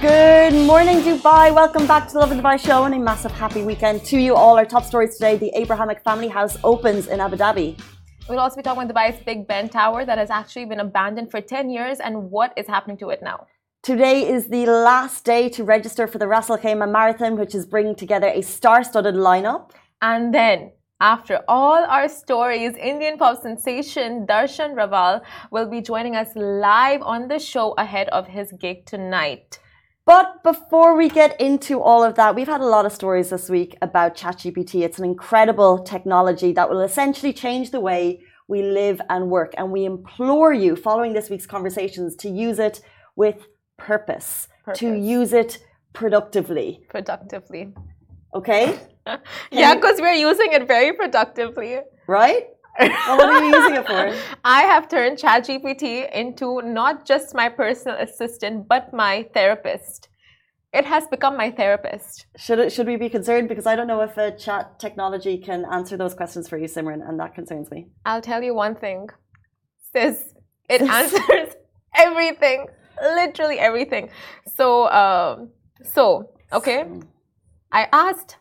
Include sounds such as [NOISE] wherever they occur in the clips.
Good morning, Dubai. Welcome back to the Lovin Dubai show and a massive happy weekend to you all. Our top stories today the Abrahamic Family House opens in Abu Dhabi. We'll also be talking about Dubai's Big Ben Tower that has actually been abandoned for 10 years and what is happening to it now. Today is the last day to register for the Ras Al Khaimah Marathon, which is bringing together a star studded lineup. And then, after all our stories, Indian pop sensation Darshan Raval will be joining us live on the show ahead of his gig tonight. But before we get into all of that, we've had a lot of stories this week about ChatGPT. It's an incredible technology that will essentially change the way we live and work. And we implore you, following this week's conversations, to use it with purpose, purpose. to use it productively. Productively. Okay? [LAUGHS] yeah, because we're using it very productively. Right? Well, what are you using it for? [LAUGHS] I have turned ChatGPT into not just my personal assistant, but my therapist. It has become my therapist. Should it, should we be concerned? Because I don't know if a chat technology can answer those questions for you, Simran, and that concerns me. I'll tell you one thing. Sis, it answers [LAUGHS] everything, literally everything. So, um, so okay, I asked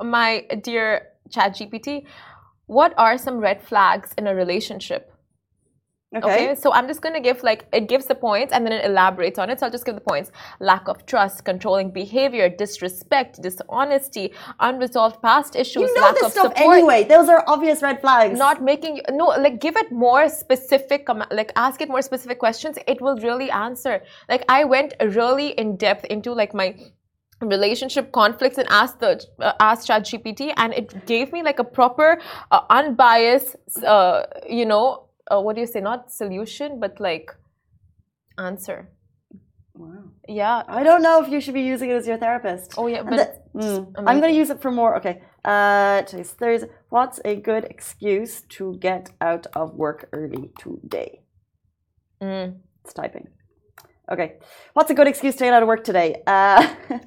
my dear ChatGPT, what are some red flags in a relationship? Okay. okay. So I'm just going to give like, it gives the points and then it elaborates on it. So I'll just give the points. Lack of trust, controlling behavior, disrespect, dishonesty, unresolved past issues, you know lack this of stuff support. Anyway, those are obvious red flags. Not making, no, like give it more specific, um, like ask it more specific questions. It will really answer. Like I went really in depth into like my relationship conflicts and asked the uh, asked ChatGPT, and it gave me like a proper, uh, unbiased, uh, you know, uh, what do you say? Not solution, but like answer. Wow. Yeah. I don't know if you should be using it as your therapist. Oh yeah, but mm, I'm going to use it for more. Okay. Uh, there's what's a good excuse to get out of work early today? Mm. It's typing. Okay. What's a good excuse to get out of work today? Uh, [LAUGHS]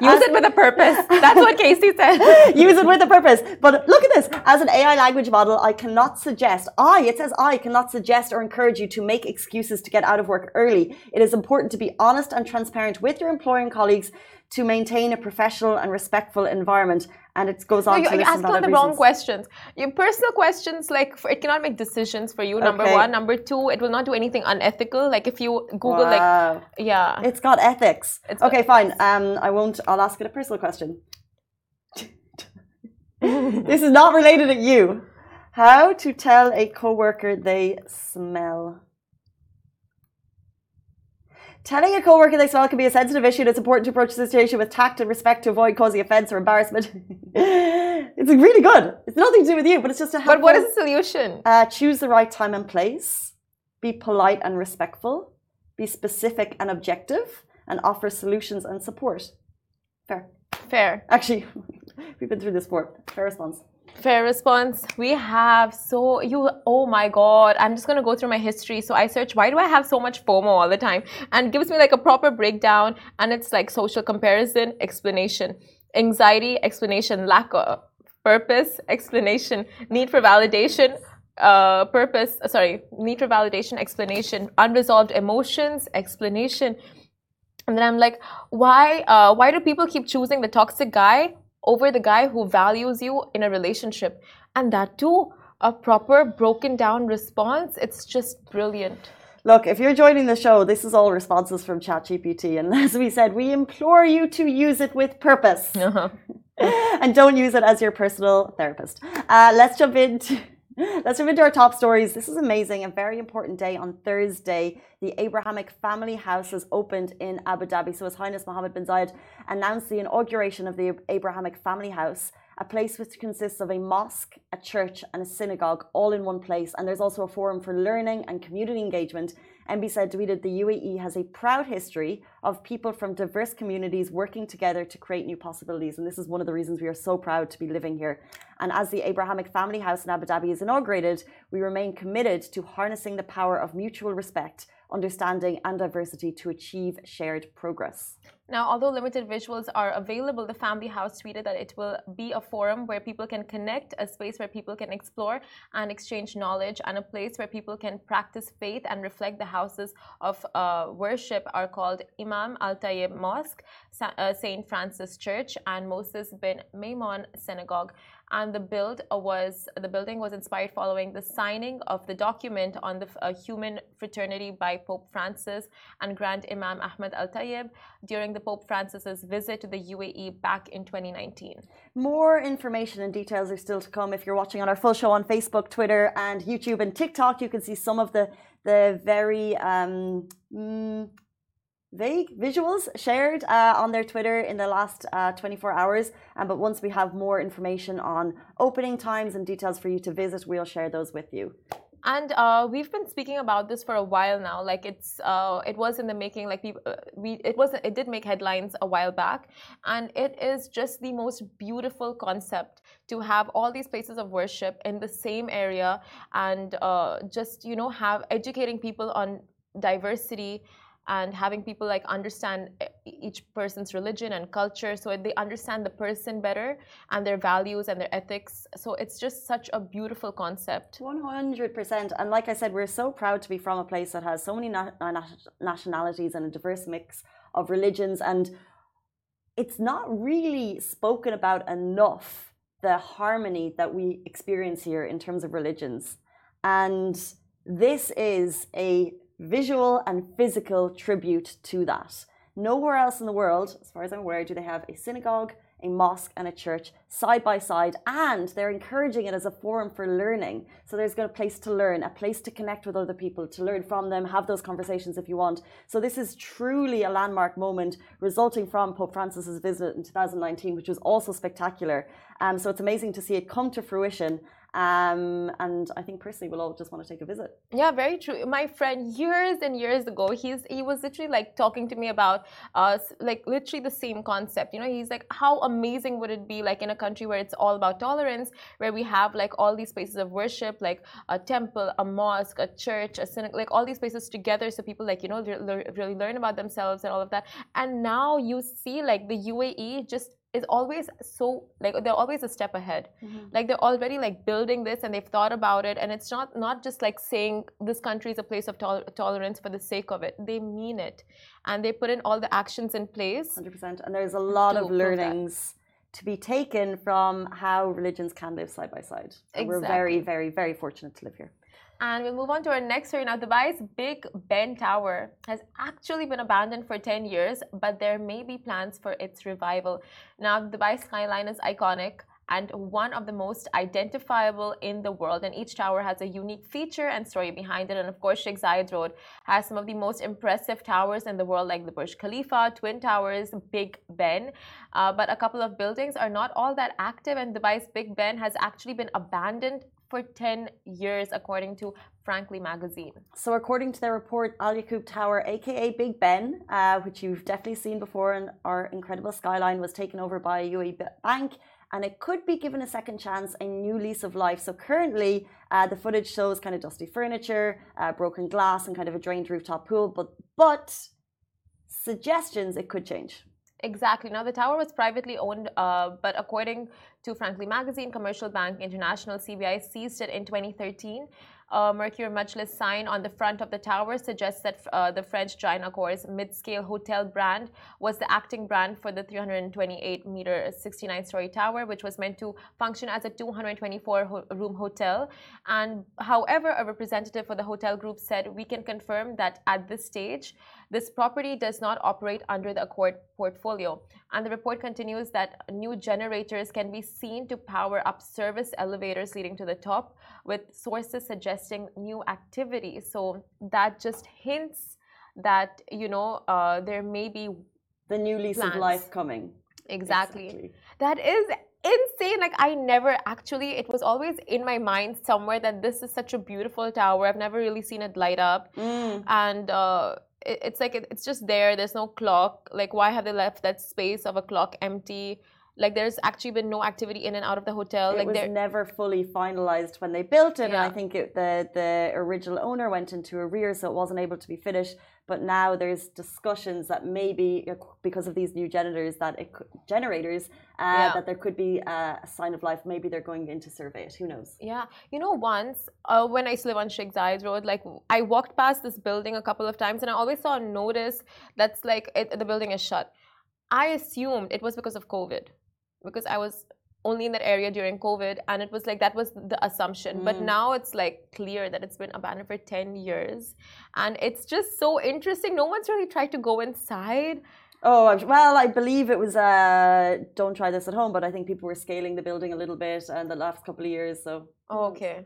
Use it with a purpose. That's what Casey said. [LAUGHS] Use it with a purpose. But look at this. As an AI language model, I cannot suggest, I, it says I cannot suggest or encourage you to make excuses to get out of work early. It is important to be honest and transparent with your employer and colleagues to maintain a professional and respectful environment. And it goes on no, to you, ask all the wrong questions. Your personal questions, like for, it cannot make decisions for you. Number okay. one, number two, it will not do anything unethical. Like if you Google, wow. like yeah, it's got ethics. It's okay, got fine. Um, I won't. I'll ask it a personal question. [LAUGHS] this is not related to you. How to tell a coworker they smell? Telling a coworker they smell can be a sensitive issue and it's important to approach the situation with tact and respect to avoid causing offense or embarrassment. [LAUGHS] it's really good. It's nothing to do with you, but it's just a But what is the solution? Uh, choose the right time and place. Be polite and respectful. Be specific and objective. And offer solutions and support. Fair. Fair. Actually, [LAUGHS] we've been through this before. Fair response. Fair response. We have so you. Oh my god! I'm just gonna go through my history. So I search why do I have so much FOMO all the time, and gives me like a proper breakdown. And it's like social comparison, explanation, anxiety, explanation, lack of purpose, explanation, need for validation, uh, purpose. Uh, sorry, need for validation, explanation, unresolved emotions, explanation. And then I'm like, why? Uh, why do people keep choosing the toxic guy over the guy who values you in a relationship. And that too, a proper broken down response. It's just brilliant. Look, if you're joining the show, this is all responses from ChatGPT. And as we said, we implore you to use it with purpose. Uh-huh. [LAUGHS] and don't use it as your personal therapist. Uh, let's jump into. [LAUGHS] Let's move into our top stories. This is amazing. A very important day on Thursday. The Abrahamic Family House has opened in Abu Dhabi. So, His Highness Mohammed bin Zayed announced the inauguration of the Abrahamic Family House, a place which consists of a mosque, a church, and a synagogue all in one place. And there's also a forum for learning and community engagement said tweeted the UAE has a proud history of people from diverse communities working together to create new possibilities. And this is one of the reasons we are so proud to be living here. And as the Abrahamic Family House in Abu Dhabi is inaugurated, we remain committed to harnessing the power of mutual respect, understanding, and diversity to achieve shared progress. Now, although limited visuals are available, the Family House tweeted that it will be a forum where people can connect, a space where people can explore and exchange knowledge, and a place where people can practice faith and reflect. The houses of uh, worship are called Imam Al Tayyib Mosque, uh, St. Francis Church, and Moses bin Maimon Synagogue and the build was the building was inspired following the signing of the document on the uh, human fraternity by Pope Francis and Grand Imam Ahmed Al Tayyib during the Pope Francis's visit to the UAE back in 2019. More information and details are still to come. If you're watching on our full show on Facebook, Twitter, and YouTube and TikTok, you can see some of the the very um, mm, vague visuals shared uh, on their Twitter in the last uh, 24 hours. Um, but once we have more information on opening times and details for you to visit, we'll share those with you. And uh, we've been speaking about this for a while now. Like it's, uh, it was in the making. Like we, uh, we, it was, it did make headlines a while back, and it is just the most beautiful concept to have all these places of worship in the same area, and uh, just you know have educating people on diversity and having people like understand each person's religion and culture so they understand the person better and their values and their ethics. So it's just such a beautiful concept. 100% and like i said we're so proud to be from a place that has so many na uh, nationalities and a diverse mix of religions and it's not really spoken about enough the harmony that we experience here in terms of religions. And this is a visual and physical tribute to that. Nowhere else in the world, as far as I'm aware, do they have a synagogue, a mosque, and a church side by side, and they're encouraging it as a forum for learning. So there's got a place to learn, a place to connect with other people, to learn from them, have those conversations if you want. So this is truly a landmark moment resulting from Pope Francis's visit in 2019, which was also spectacular. Um, so it's amazing to see it come to fruition um, and I think personally we'll all just want to take a visit. Yeah, very true. My friend years and years ago, he's he was literally like talking to me about uh like literally the same concept. You know, he's like, how amazing would it be like in a country where it's all about tolerance, where we have like all these places of worship, like a temple, a mosque, a church, a synagogue, like all these places together, so people like you know really learn about themselves and all of that. And now you see like the UAE just is always so like they're always a step ahead. Mm-hmm. like they're already like building this and they've thought about it. And it's not not just like saying this country is a place of tol- tolerance for the sake of it. They mean it. And they put in all the actions in place. 100% and there's a lot of learnings to be taken from how religions can live side by side exactly. we're very very very fortunate to live here and we'll move on to our next story. Now, Dubai's Big Ben Tower has actually been abandoned for 10 years, but there may be plans for its revival. Now, Dubai skyline is iconic and one of the most identifiable in the world. And each tower has a unique feature and story behind it. And of course, Sheikh Zayed Road has some of the most impressive towers in the world, like the Burj Khalifa, Twin Towers, Big Ben. Uh, but a couple of buildings are not all that active, and Dubai's Big Ben has actually been abandoned for 10 years, according to Frankly magazine. So, according to their report, Al Yaqub Tower, aka Big Ben, uh, which you've definitely seen before, and our incredible skyline was taken over by UAE bank. And it could be given a second chance, a new lease of life. So currently, uh, the footage shows kind of dusty furniture, uh, broken glass, and kind of a drained rooftop pool. But but suggestions it could change. Exactly. Now, the tower was privately owned, uh, but according to Frankly Magazine, Commercial Bank International CBI seized it in 2013 uh, Mercure Majlis sign on the front of the tower suggests that uh, the French Giant Accor's mid-scale hotel brand was the acting brand for the 328-meter, 69-story tower, which was meant to function as a 224-room hotel. And however, a representative for the hotel group said, "We can confirm that at this stage, this property does not operate under the Accor portfolio." And the report continues that new generators can be seen to power up service elevators leading to the top, with sources suggesting new activity. So that just hints that you know uh, there may be the new lease plans. of life coming. Exactly. exactly. That is insane. Like I never actually. It was always in my mind somewhere that this is such a beautiful tower. I've never really seen it light up, mm. and. Uh, it's like it's just there there's no clock like why have they left that space of a clock empty like there's actually been no activity in and out of the hotel. It like was never fully finalized when they built it, and I think it, the the original owner went into arrears, so it wasn't able to be finished. But now there's discussions that maybe because of these new generators that it generators uh, Yeah. that there could be uh, a sign of life. Maybe they're going in to survey it. Who knows? Yeah, you know, once uh, when I used to live on Sheikh Zayed Road, like I walked past this building a couple of times, and I always saw a notice that's like it, the building is shut. I assumed it was because of COVID, because I was only in that area during COVID, and it was like that was the assumption. But Mm. now it's like clear that it's been abandoned for ten years, and it's just so interesting. No one's really tried to go inside. Oh well, I believe it was. Uh, don't try this at home, but I think people were scaling the building a little bit in the last couple of years. So Oh, okay.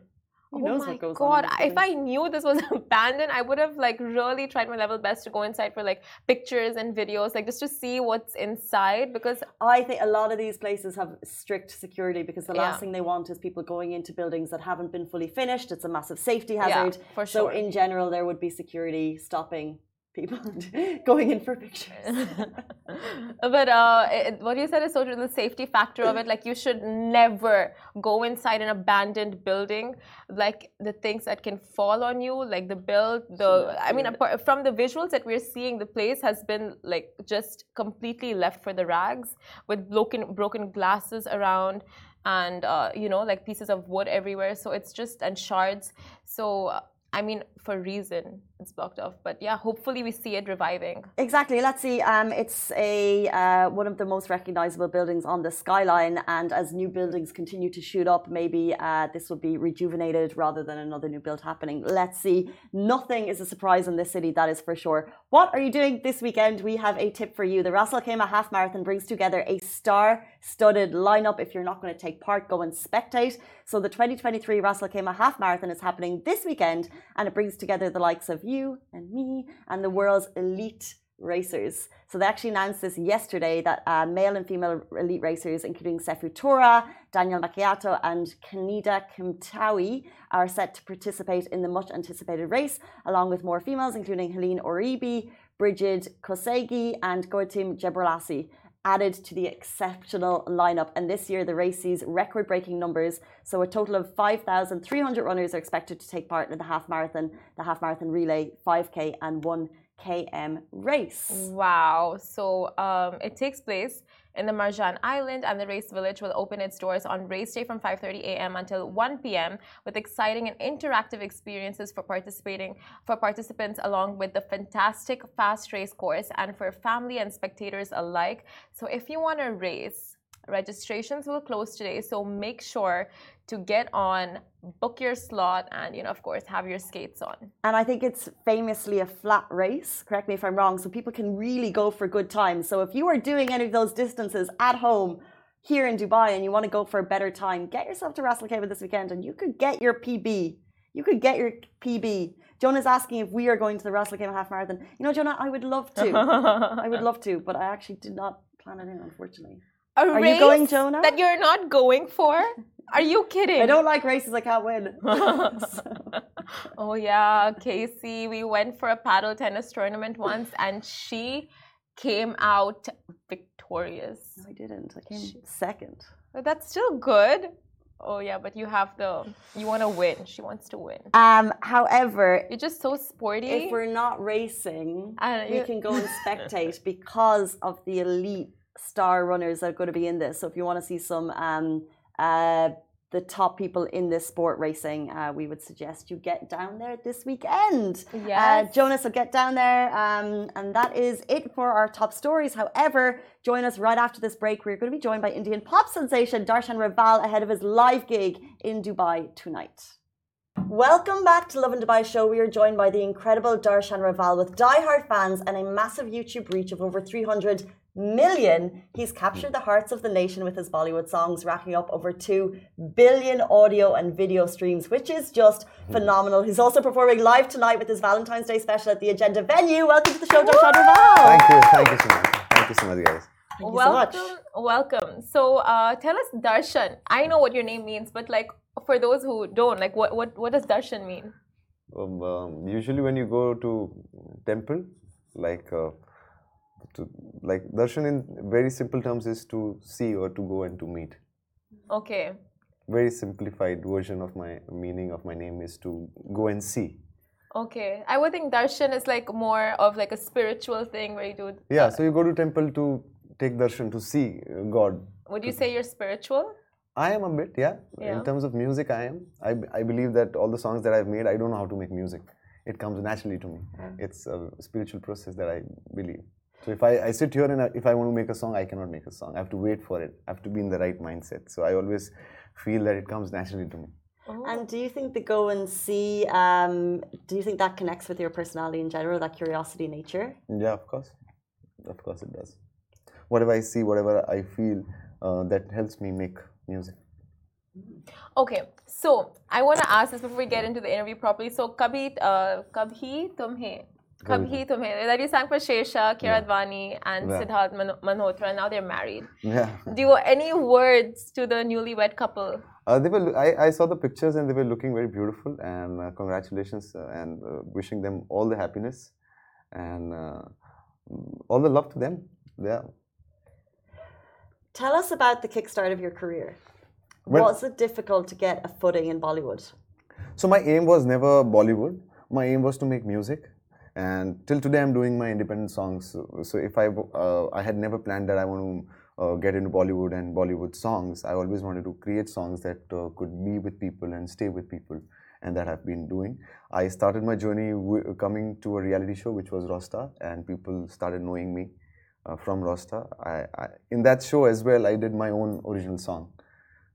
Who oh knows my what goes god! in If I knew this was [LAUGHS] abandoned, I would have like really tried my level best to go inside for like pictures and videos, like just to see what's inside. Because I think a lot of these places have strict security because the last Yeah. thing they want is people going into buildings that haven't been fully finished. It's a massive safety hazard. yeah, hazard. for So in general, there would be security stopping people [LAUGHS] going in for pictures. [LAUGHS] but uh, it, what you said is so true. The safety factor of it, like you should never go inside an abandoned building. Like the things that can fall on you, like the build, the. I mean, apart from the visuals that we're seeing, the place has been like just completely left for the rags, with broken broken glasses around, and uh, you know, like pieces of wood everywhere. So it's just and shards. So. uh, I mean, for reason, it's blocked off. But yeah, hopefully we see it reviving. Exactly. Let's see. Um, it's a uh, one of the most recognizable buildings on the skyline, and as new buildings continue to shoot up, maybe uh, this will be rejuvenated rather than another new build happening. Let's see. Nothing is a surprise in this city, that is for sure. What are you doing this weekend? We have a tip for you. The Ras Al Khaimah Half Marathon brings together a star-studded lineup. If you're not going to take part, go and spectate. So the 2023 Ras Al Khaimah Half Marathon is happening this weekend, and it brings together the likes of you and me and the world's elite racers. So they actually announced this yesterday that uh, male and female elite racers, including Seifu Tura, Daniel Mateiko, and Kennedy Kimutai, are set to participate in the much anticipated race, along with more females, including Helene Oribi, Brigid Kosgei, and Gotytom Gebreslase. Added to the exceptional lineup, and this year the race sees record breaking numbers. So, a total of 5,300 runners are expected to take part in the half marathon, the half marathon relay, 5k, and 1 km race. Wow. So um, it takes place in the Marjan Island, and the race village will open its doors on race day from 5:30 a.m. until 1 p.m. with exciting and interactive experiences for participating for participants, along with the fantastic fast race course, and for family and spectators alike. So if you want to race. Registrations will close today, so make sure to get on, book your slot, and you know, of course, have your skates on. And I think it's famously a flat race, correct me if I'm wrong, so people can really go for good times. So if you are doing any of those distances at home here in Dubai and you want to go for a better time, get yourself to Ras Al Khaimah this weekend and you could get your PB. You could get your PB. Jonah's asking if we are going to the Ras Al Khaimah Half Marathon. You know, Jonah, I would love to. [LAUGHS] I would love to, but I actually did not plan it in, unfortunately. A Are race you going, Jonah? That you're not going for? Are you kidding? I don't like races I can't win. [LAUGHS] [LAUGHS] oh yeah, Casey. We went for a paddle tennis tournament once, and she came out victorious. No, I didn't. I came second. But that's still good. Oh yeah, but you have the you want to win. She wants to win. Um, however, You're just so sporty. if we're not racing, And we can go and [LAUGHS] spectate because of the elite star runners are going to be in this. So if you want to see some um, uh, the top people in this sport racing, uh, we would suggest you get down there this weekend. Uh, Jonas will get down there. Um, and that is it for our top stories. However, join us right after this break. We're going to be joined by Indian pop sensation Darshan Raval ahead of his live gig in Dubai tonight. Welcome back to Lovin Dubai Show. We are joined by the incredible Darshan Raval with diehard fans and a massive YouTube reach of over 300 million. He's captured the hearts of the nation with his Bollywood songs, racking up over 2 billion audio and video streams, which is just phenomenal. He's also performing live tonight with his Valentine's Day special at the Agenda venue. Welcome to the show, Darshan Raval. Thank you, thank you so much. Thank you so much, guys. Thank you so much. welcome, welcome. So uh, tell us Darshan. I know what your name means, but like for those who don't, like what what what does Darshan mean? Um, um, usually, when you go to temple, like uh, to like darshan in very simple terms is to see or to go and to meet. Okay. Very simplified version of my meaning of my name is to go and see. Okay. I would think darshan is like more of like a spiritual thing where you do. Yeah, so you go to temple to take darshan to see uh, God. Would you say you're spiritual? I am a bit, yeah. Yeah. In terms of music, I am. I, I believe that all the songs that I've made, I don't know how to make music. It comes naturally to me. It's a spiritual process that I believe. So if I, I sit here and I, if I want to make a song, I cannot make a song. I have to wait for it. I have to be in the right mindset. So I always feel that it comes naturally to me. Oh. And do you think the go and see, um, do you think that connects with your personality in general, that curiosity nature? Yeah, of course. Of course it does. Whatever I see, whatever I feel, uh, that helps me make music. Okay, so I want to ask this before we get into the interview properly. So, Kabhi, uh, Kabhi Tumhe, Kabhi Tumhe, that you sang for Shershaah, Kiara Yeah. Advani, and Yeah. Siddharth Man- Malhotra, now they're married. Yeah. Do you any words to the newlywed couple? Uh, they were. I, I saw the pictures and they were looking very beautiful. And uh, congratulations uh, and uh, wishing them all the happiness and uh, all the love to them. Yeah. Tell us about the kickstart of your career. Well- Was it difficult to get a footing in Bollywood? So my aim was never Bollywood. My aim was to make music, and till today I'm doing my independent songs. So, if I uh, I had never planned that I want to uh, get into Bollywood and Bollywood songs. I always wanted to create songs that uh, could be with people and stay with people, and that I've been doing. I started my journey coming to a reality show, which was Raw Star, and people started knowing me uh, from Raw Star. I, I, in that show as well, I did my own original song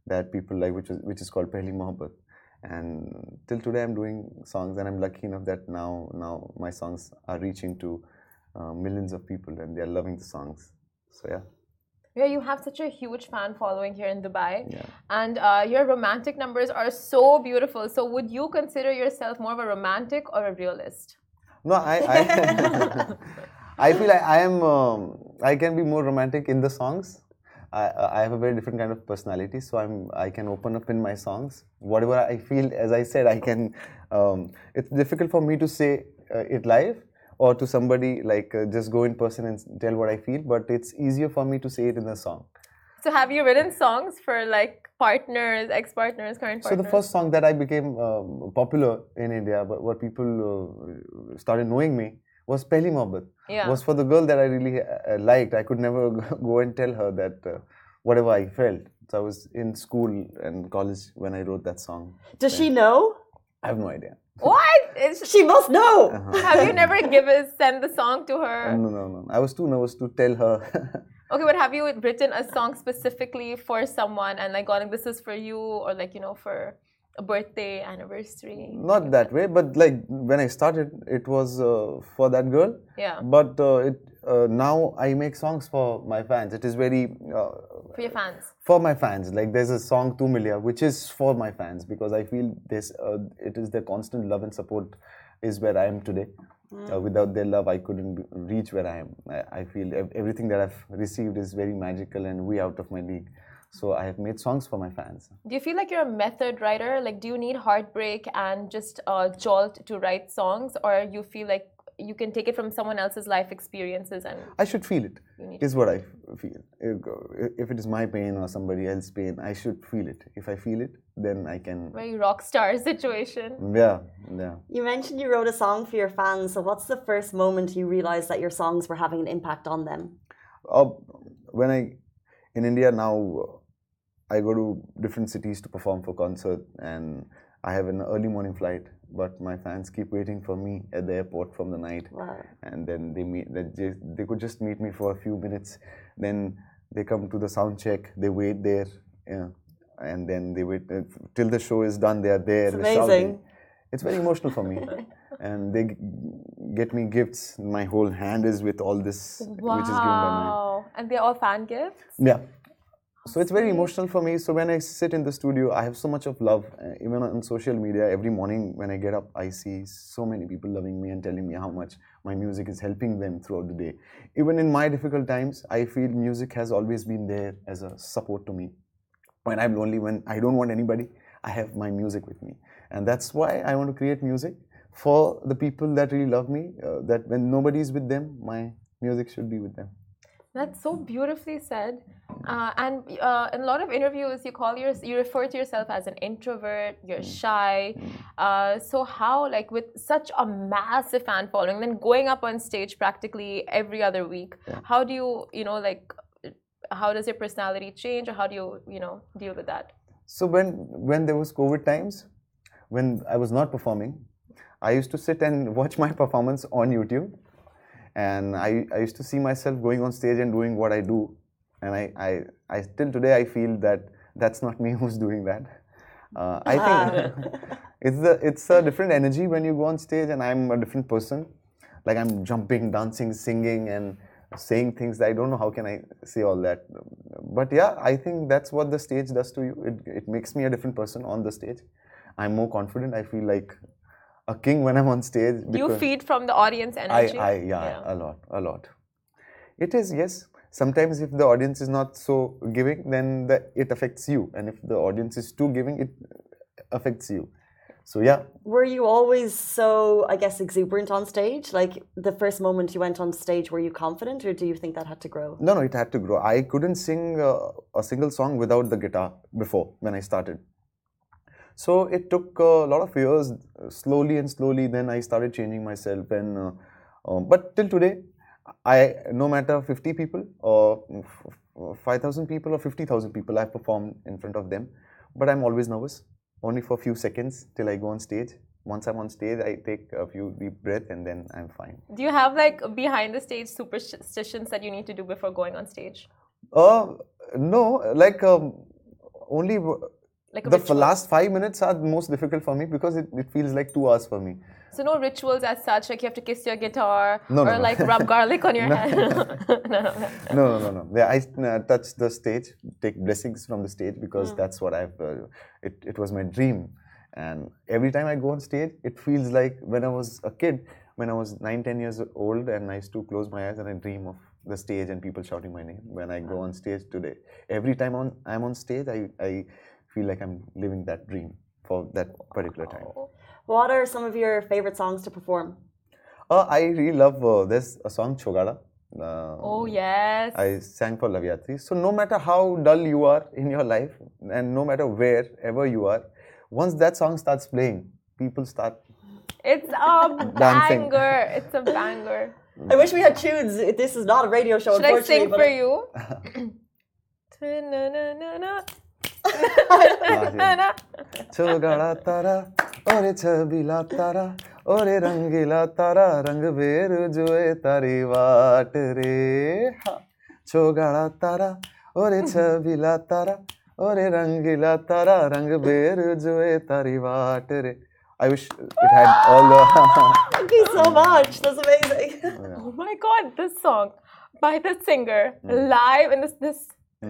that people like, which is which is called Pehli Mohabbat. And till today, I'm doing songs, and I'm lucky enough that now now my songs are reaching to uh, millions of people, and they're loving the songs. So yeah, Yeah, you have such a huge fan following here in Dubai, yeah. and uh, your romantic numbers are so beautiful. So, would you consider yourself more of a romantic or a realist? No, I I, [LAUGHS] I feel I, I am um, I can be more romantic in the songs. I, I have a very different kind of personality, so I'm I can open up in my songs. Whatever I feel, as I said, I can. Um, it's difficult for me to say uh, it live or to somebody like uh, just go in person and tell what I feel, but it's easier for me to say it in a song. So, have you written songs for like partners, ex-partners, current partners? So the first song that I became um, popular in India, but what people uh, started knowing me was Pehli Mohabbat. Yeah. Was for the girl that I really uh, liked. I could never [LAUGHS] go and tell her that uh, whatever I felt. So I was in school and college when I wrote that song. Does she know? I have no idea. What? It's, She must know. have you never given send the song to her? [LAUGHS] No, no, no. I was too nervous to tell her. [LAUGHS] Okay, but have you written a song specifically for someone and like gone, this is for you, or like you know for a birthday, anniversary? Not that way, but like when I started, it was uh, for that girl. Yeah, But uh, it uh, now I make songs for my fans. It is very uh, for your fans. for my fans like there's a song tu milia which is for my fans because i feel this uh, it is their constant love and support is where i am today uh, without their love i couldn't reach where i am I, I feel everything that i've received is very magical and way out of my league so i have made songs for my fans Do you feel like you're a method writer? Like, do you need heartbreak and just uh, jolt to write songs, or you feel like you can take it from someone else's life experiences and i should feel it you what i feel if, if it is my pain or somebody else's pain i should feel it if i feel it then i can very rock star [LAUGHS] situation? yeah yeah You mentioned you wrote a song for your fans. So, what's the first moment you realized that your songs were having an impact on them? uh, when I in India now, I go to different cities to perform for concert, and I have an early morning flight. But my fans keep waiting for me at the airport from the night, Wow. and then they meet. They, just, they could just meet me for a few minutes. Then they come to the sound check. They wait there, yeah, and then they wait uh, till the show is done. They are there. It's amazing. It's very emotional for me, [LAUGHS] and they g- get me gifts. My whole hand is with all this, which is given by Wow! And they're all fan gifts. yeah. So it's very emotional for me. So when I sit in the studio, I have so much of love. Uh, even on social media, every morning when I get up, I see so many people loving me and telling me how much my music is helping them throughout the day. Even in my difficult times, I feel music has always been there as a support to me. When I'm lonely, when I don't want anybody, I have my music with me. And that's why I want to create music for the people that really love me. Uh, that when nobody is with them, my music should be with them. That's so beautifully said. Uh, and uh, in a lot of interviews, you call your you refer to yourself as an introvert. You're Mm. shy. Uh, so how, like, with such a massive fan following, then going up on stage practically every other week, how do you, you know, like, how does your personality change, or how do you, you know, deal with that? So when when there was COVID times, when I was not performing, I used to sit and [LAUGHS] watch my performance on YouTube, and I, I used to see myself going on stage and doing what I do, and I I, I till today I feel that that's not [LAUGHS] me who's doing that. Uh, I think [LAUGHS] it's the it's a different energy when you go on stage, and I'm a different person. Like I'm jumping, dancing, singing, and saying things that I don't know how can I say all that. But yeah, I think that's what the stage does to you. It it makes me a different person on the stage. I'm more confident. I feel like a king when I'm on stage. Do you feed from the audience I, energy? I yeah, a lot, a lot. It is yes. Sometimes if the audience is not so giving, then the, it affects you, and if the audience is too giving, it affects you. So yeah, Were you always so, I guess, exuberant on stage? Like the first moment you went on stage, were you confident, or do you think that had to grow? No, no, it had to grow. I couldn't sing uh, a single song without the guitar before when I started. So it took a lot of years, slowly and slowly. Then I started changing myself, and uh, uh, but till today, I no matter 50 people or f- f- 5,000 people or 50,000 people, I've performed in front of them. But I'm always nervous, only for a few seconds till I go on stage. Once I'm on stage, I take a few deep breath, and then I'm fine. Do you have like behind the stage superstitions that you need to do before going on stage? Uh, no, like um, only Like the ritual? last five minutes are most difficult for me because it, it feels like two hours for me. So no rituals as such, like you have to kiss your guitar No, or no, no. like rub [LAUGHS] garlic on your head. no, [LAUGHS] no, no. No, no, no, no. Yeah, I uh, touch the stage, take blessings from the stage because Mm. that's what I've. Uh, it, it was my dream, and every time I go on stage, it feels like when I was a kid, when I was nine, ten years old, and I used to close my eyes and I dream of the stage and people shouting my name. When I go on stage today, every time on I'm on stage, I, I feel like I'm living that dream for that particular time. What are some of your favorite songs to perform? Uh, I really love uh, there's a song Chogada. Uh, Oh yes. I sang for Loveyatri. So no matter how dull you are [LAUGHS] in your life, and no matter wherever you are, once that song starts playing, people start. It's a [LAUGHS] banger. It's a banger. I wish we had tunes. This is not a radio show, Should I unfortunately. sing but for you? [COUGHS] [COUGHS] Ta-na-na-na-na. yeah. Chogada tara, ore chabila tara, ore rangila tara, rang ver joe tari vaat re. Ha. Chogada tara, ore chabila tara, ore rangila tara, rang ver joe tari vaat re. I wish it had all the. Thank you so much. That's amazing. Oh my god, this song by the singer Hmm. live and this this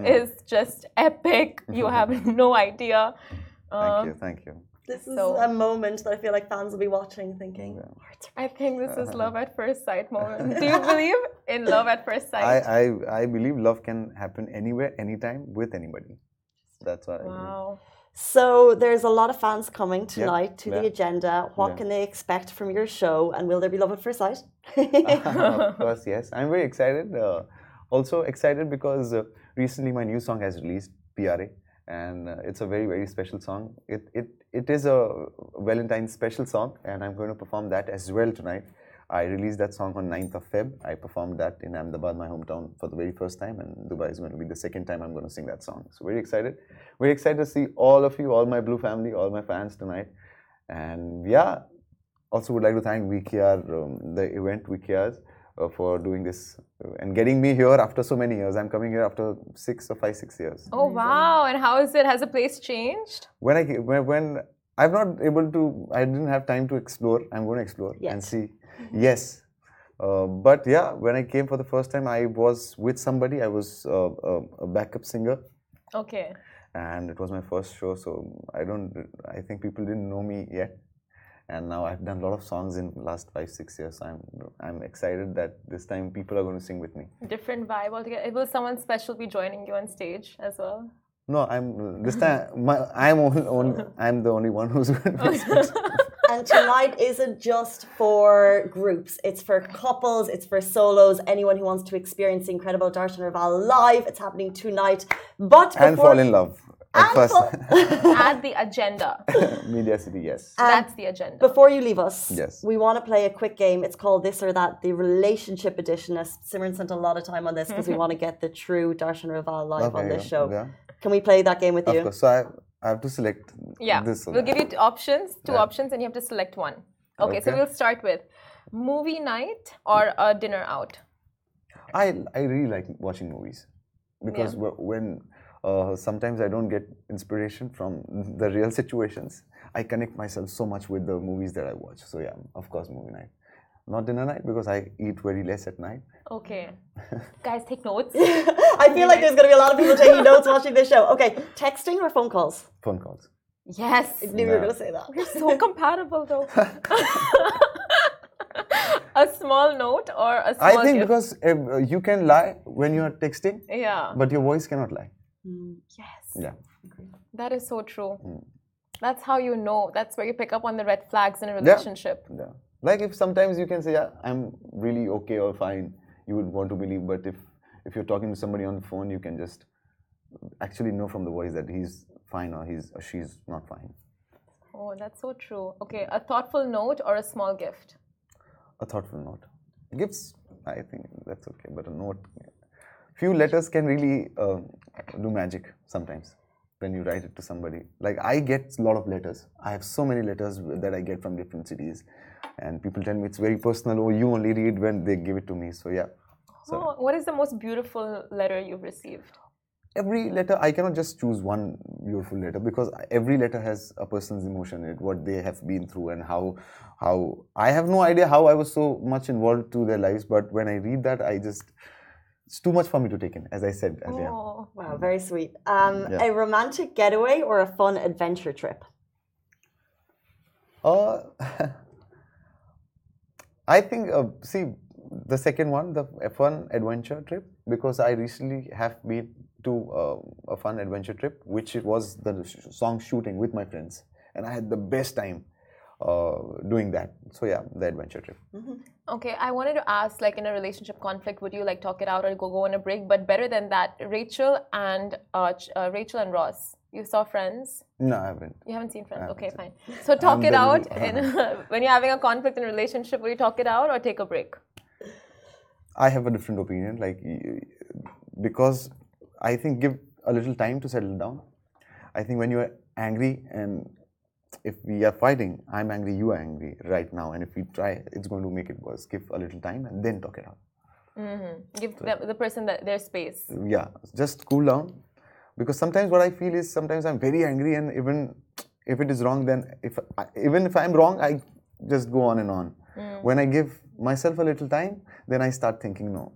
is just epic. You [LAUGHS] have no idea. Uh, Thank you, thank you. This is So- a moment that I feel like fans will be watching, thinking, "Hearts are I think this is [LAUGHS] love at first sight moment. [LAUGHS] Do you believe in love at first sight? I, I, I believe love can happen anywhere, anytime, with anybody. That's what I believe. wow. So there's a lot of fans coming tonight to the agenda. What Yeah. can they expect from your show? And will there be love at first sight? of course, yes. I'm very excited. Uh, also excited because uh, recently my new song has released, PRA, and uh, it's a very very special song. It it it is a Valentine's special song, and I'm going to perform that as well tonight. I released that song on 9th of Feb. I performed that in Ahmedabad, my hometown, for the very first time, and Dubai is going to be the second time I'm going to sing that song. So very excited. Very excited to see all of you, all my Blue family, all my fans tonight. And yeah, also would like to thank VKR, um, the event VKRs, uh, for doing this uh, and getting me here after so many years. I'm coming here after six or five, six years. Oh wow! And how is it? Has the place changed? When I when, when I'm not able to, I didn't have time to explore. I'm going to explore and Yet. see. Yes. Uh, but yeah, when I came for the first time, I was with somebody. I was uh, a, a backup singer, Okay. and it was my first show. So I don't. I think people didn't know me yet, and now I've done a lot of songs in last five, six years. I'm I'm excited that this time people are going to sing with me. Different vibe altogether. Will someone special be joining you on stage as well? No, I'm this time. My, I'm only, only I'm the only one who's going to be [LAUGHS] special. and tonight isn't just for groups. It's for couples, it's for solos, anyone who wants to experience the incredible Darshan Raval live. It's happening tonight. But and before- fall in love [LAUGHS] at And first. fall- Add the agenda. [LAUGHS] Media City, yes. That's the um, agenda. Before you leave us, Yes. we want to play a quick game. It's called This or That, the relationship edition. As Simran spent a lot of time on this because we [LAUGHS] want to get the true Darshan Raval live on this show. yeah. Can we play that game with Of you? course. So I, I have to select Yeah. this. we'll that. give you t- options, two Yeah. options, and you have to select one. Okay, so we'll start with movie night or a dinner out. I I really like watching movies because wh- when uh, sometimes I don't get inspiration from the real situations, I connect myself so much with the movies that I watch. So yeah, of course, movie night. Not dinner night because I eat very less at night. Okay. [LAUGHS] Guys, take notes. [LAUGHS] I feel like there's going to be a lot of people taking notes watching this show. Okay, texting or phone calls? Phone calls. Yes. I knew you were going to say that. We're so [LAUGHS] compatible though. a small note or a small I think gift? because uh, you can lie when you are texting, yeah. but your voice cannot lie. Yes. Yeah. That is so true. Hmm. That's how you know. That's where you pick up on the red flags in a relationship. Yeah. Like if sometimes you can say, yeah, I'm really okay or fine, you would want to believe, but if if you're talking to somebody on the phone, you can just actually know from the voice that he's fine or he's or she's not fine. Oh, that's so true. Okay, a thoughtful note or a small gift. A thoughtful note. Gifts, I think that's okay, but a note, few letters can really uh, do magic sometimes when you write it to somebody. Like I get a lot of letters. I have so many letters that I get from different cities, and people tell me it's very personal. Oh, you only read when they give it to me. So yeah. So Oh, what is the most beautiful letter you've received? every letter I cannot just choose one beautiful letter because every letter has a person's emotion in it, what they have been through, and how how I have no idea how I was so much involved to their lives. But when I read that, I just it's too much for me to take in, as I said earlier. Oh, Wow, very sweet. Um, Yeah. A romantic getaway or a fun adventure trip? Uh, [LAUGHS] I think, uh, see, the second one, the fun adventure trip, because I recently have been to uh, a fun adventure trip, which it was the song shooting with my friends, and I had the best time uh, doing that. So yeah, the adventure trip. Okay, I wanted to ask, like in a relationship conflict, would you like talk it out or go go on a break? But better than that, Rachel and uh, uh, Rachel and Ross, you saw Friends. No, I haven't. You haven't seen Friends. haven't Okay, seen fine. So talk I'm it out. [LAUGHS] In, [LAUGHS] when you're having a conflict in a relationship, will you talk it out or take a break? I have a different opinion, like because I think give a little time to settle down. I think when you are angry and if we are fighting, I'm angry, you are angry right now, and if we try, it's going to make it worse. Give a little time and then talk it out. Give the, the person that, their space. Yeah, just cool down. Because sometimes what I feel is sometimes I'm very angry, and even if it is wrong, then if I, even if I'm wrong, I just go on and on. When I give myself a little time, then I start thinking, no,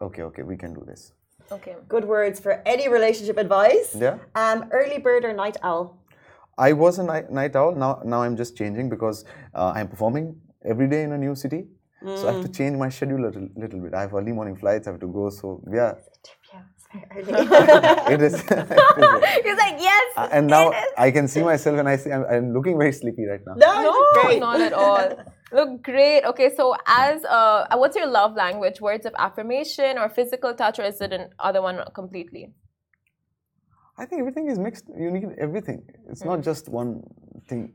okay, okay, we can do this. Okay. Good words for any relationship advice. Yeah. Um, early bird or night owl? I was a night, night owl. Now, now I'm just changing because uh, I'm performing every day in a new city. So I have to change my schedule a little, little bit. I have early morning flights. I have to go. So yeah, Yeah, it's very early. [LAUGHS] it is. [LAUGHS] [LAUGHS] it is. He's like, yes. Uh, and now I can see myself, and I see I'm, I'm looking very sleepy right now. no, No, great. not at all. Look great. Okay, so as uh, what's your love language? Words of affirmation or physical touch, or is it an other one completely? I think everything is mixed. You need everything. It's not just one thing.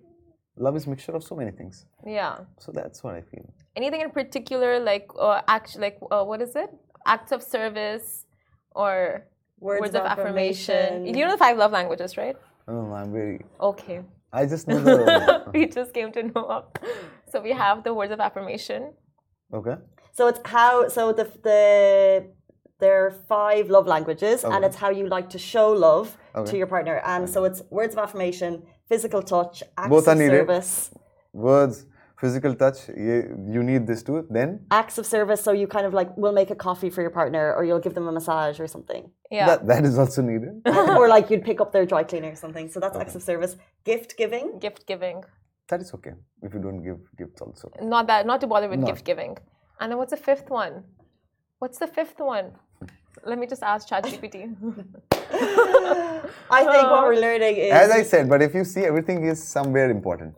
Love is mixture of so many things. Yeah. So that's what I feel. Anything in particular, like uh, act, like uh, what is it? Acts of service or Words, of affirmation. You know the five love languages, right? Oh, I'm very. Okay. I just [LAUGHS] know the. [LAUGHS] we just came to know. Up. So we have the words of affirmation. okay. So it's how. So the the there are five love languages, and it's how you like to show love to your partner. And so it's words of affirmation, physical touch, acts Both are of needed. service. Words, physical touch. You, you need this too. Then Acts of service. So you kind of like will make a coffee for your partner, or you'll give them a massage or something. Yeah. that that is also needed. [LAUGHS] or like you'd pick up their dry cleaner or something. So that's acts of service. Gift giving. gift giving. That is okay if you don't give gifts also. Not that. Not to bother with No. gift giving. And then what's the fifth one? What's the fifth one? Let me just ask ChatGPT. [LAUGHS] I think what we're learning is As I said, but if you see everything is somewhere important.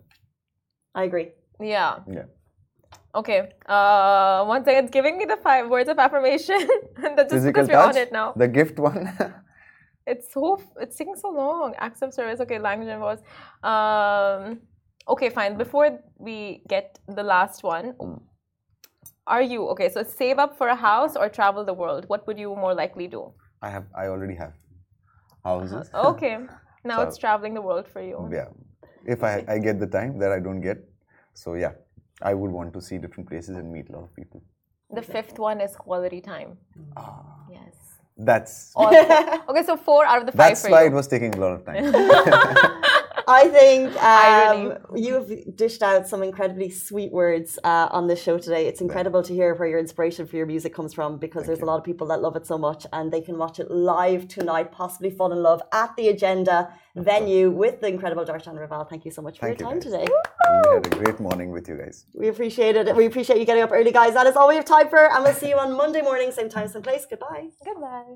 I agree. Yeah. Yeah. Okay. Uh, one second. Giving me the five words of affirmation. and That's [LAUGHS] just Physical because we're on touch. it now. The gift one. [LAUGHS] It's so it's taking so long. Acts of service. Okay, language and voice. Um, okay, fine. Before we get the last one, Hmm. Are you okay? So save up for a house or travel the world. What would you more likely do? I have. I already have houses. Okay, [LAUGHS] now it's traveling the world for you. Yeah. If I I get the time that I don't get, so yeah, I would want to see different places and meet a lot of people. The fifth one is quality time. Ah. Yes. That's [LAUGHS] okay, so four out of the five that's why it was taking a lot of time. [LAUGHS] I think um, you've dished out some incredibly sweet words uh, on this show today. It's incredible to hear where your inspiration for your music comes from because there's a lot of people that love it so much and they can watch it live tonight, possibly fall in love at the Agenda venue with the incredible Darshan Raval. Thank you so much for Thank your you, time guys. today. we had a great morning with you guys. We appreciate it. We appreciate you getting up early, guys. That is all we have time for, and we'll see you on Monday morning, same time, same place. Goodbye. Goodbye.